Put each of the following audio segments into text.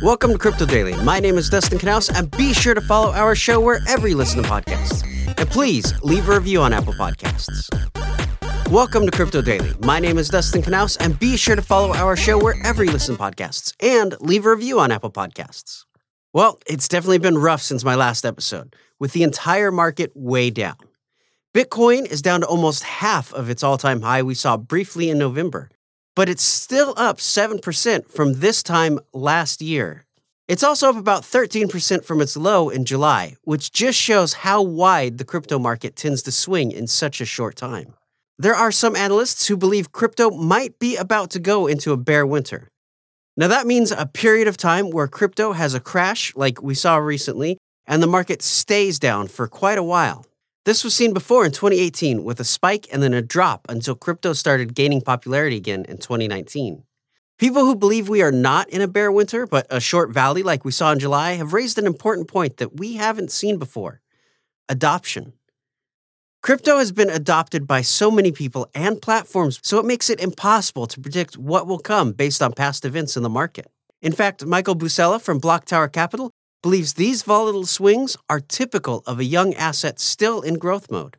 Welcome to Crypto Daily. My name is Dustin Knaus, and be sure to follow our show wherever you listen to podcasts. And please leave a review on Apple Podcasts. Welcome to Crypto Daily. My name is Dustin Knaus, and be sure to follow our show wherever you listen to podcasts and leave a review on Apple Podcasts. Well, it's definitely been rough since my last episode, with the entire market way down. Bitcoin is down to almost half of its all time high we saw briefly in November, but it's still up 7% from this time last year. It's also up about 13% from its low in July, which just shows how wide the crypto market tends to swing in such a short time. There are some analysts who believe crypto might be about to go into a bear winter. Now, that means a period of time where crypto has a crash, like we saw recently, and the market stays down for quite a while. This was seen before in 2018 with a spike and then a drop until crypto started gaining popularity again in 2019. People who believe we are not in a bear winter, but a short valley like we saw in July, have raised an important point that we haven't seen before adoption. Crypto has been adopted by so many people and platforms, so it makes it impossible to predict what will come based on past events in the market. In fact, Michael Bucella from BlockTower Capital believes these volatile swings are typical of a young asset still in growth mode.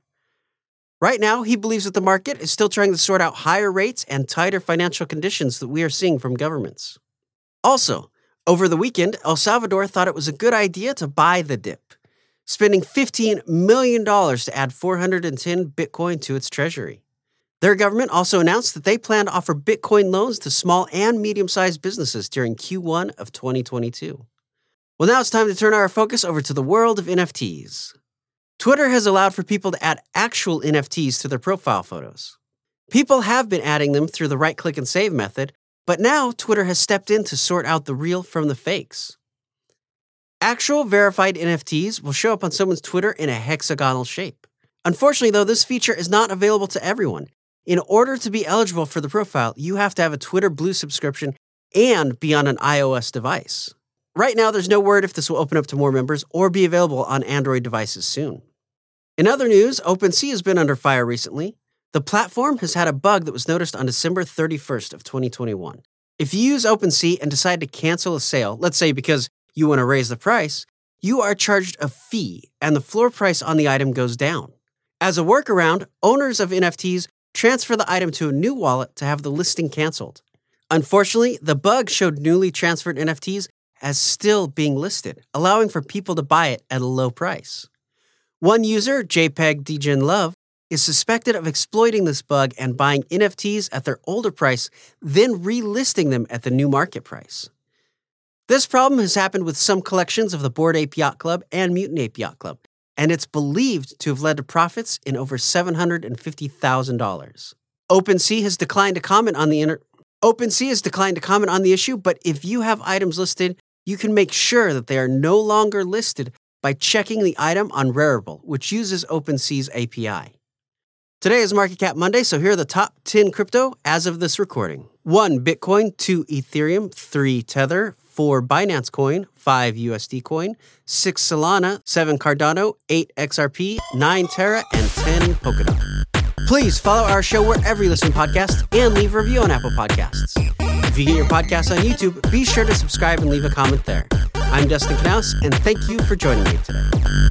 Right now, he believes that the market is still trying to sort out higher rates and tighter financial conditions that we are seeing from governments. Also, over the weekend, El Salvador thought it was a good idea to buy the dip, spending $15 million to add 410 Bitcoin to its treasury. Their government also announced that they plan to offer Bitcoin loans to small and medium sized businesses during Q1 of 2022. Well, now it's time to turn our focus over to the world of NFTs. Twitter has allowed for people to add actual NFTs to their profile photos. People have been adding them through the right click and save method, but now Twitter has stepped in to sort out the real from the fakes. Actual verified NFTs will show up on someone's Twitter in a hexagonal shape. Unfortunately, though, this feature is not available to everyone. In order to be eligible for the profile, you have to have a Twitter Blue subscription and be on an iOS device. Right now, there's no word if this will open up to more members or be available on Android devices soon. In other news, OpenSea has been under fire recently. The platform has had a bug that was noticed on December 31st of 2021. If you use OpenSea and decide to cancel a sale, let's say because you want to raise the price, you are charged a fee and the floor price on the item goes down. As a workaround, owners of NFTs transfer the item to a new wallet to have the listing canceled. Unfortunately, the bug showed newly transferred NFTs as still being listed, allowing for people to buy it at a low price. One user, JPEG Degen Love, is suspected of exploiting this bug and buying NFTs at their older price, then relisting them at the new market price. This problem has happened with some collections of the Bored Ape Yacht Club and Mutant Ape Yacht Club, and it's believed to have led to profits in over $750,000. OpenSea has declined to comment on the inter- OpenSea has declined to comment on the issue, but if you have items listed you can make sure that they are no longer listed by checking the item on Rarible, which uses OpenSea's API. Today is Market Cap Monday, so here are the top 10 crypto as of this recording 1 Bitcoin, 2 Ethereum, 3 Tether, 4 Binance Coin, 5 USD Coin, 6 Solana, 7 Cardano, 8 XRP, 9 Terra, and 10 Polkadot. Please follow our show wherever you listen to podcasts and leave a review on Apple Podcasts. If you get your podcast on YouTube, be sure to subscribe and leave a comment there. I'm Dustin Knaus, and thank you for joining me today.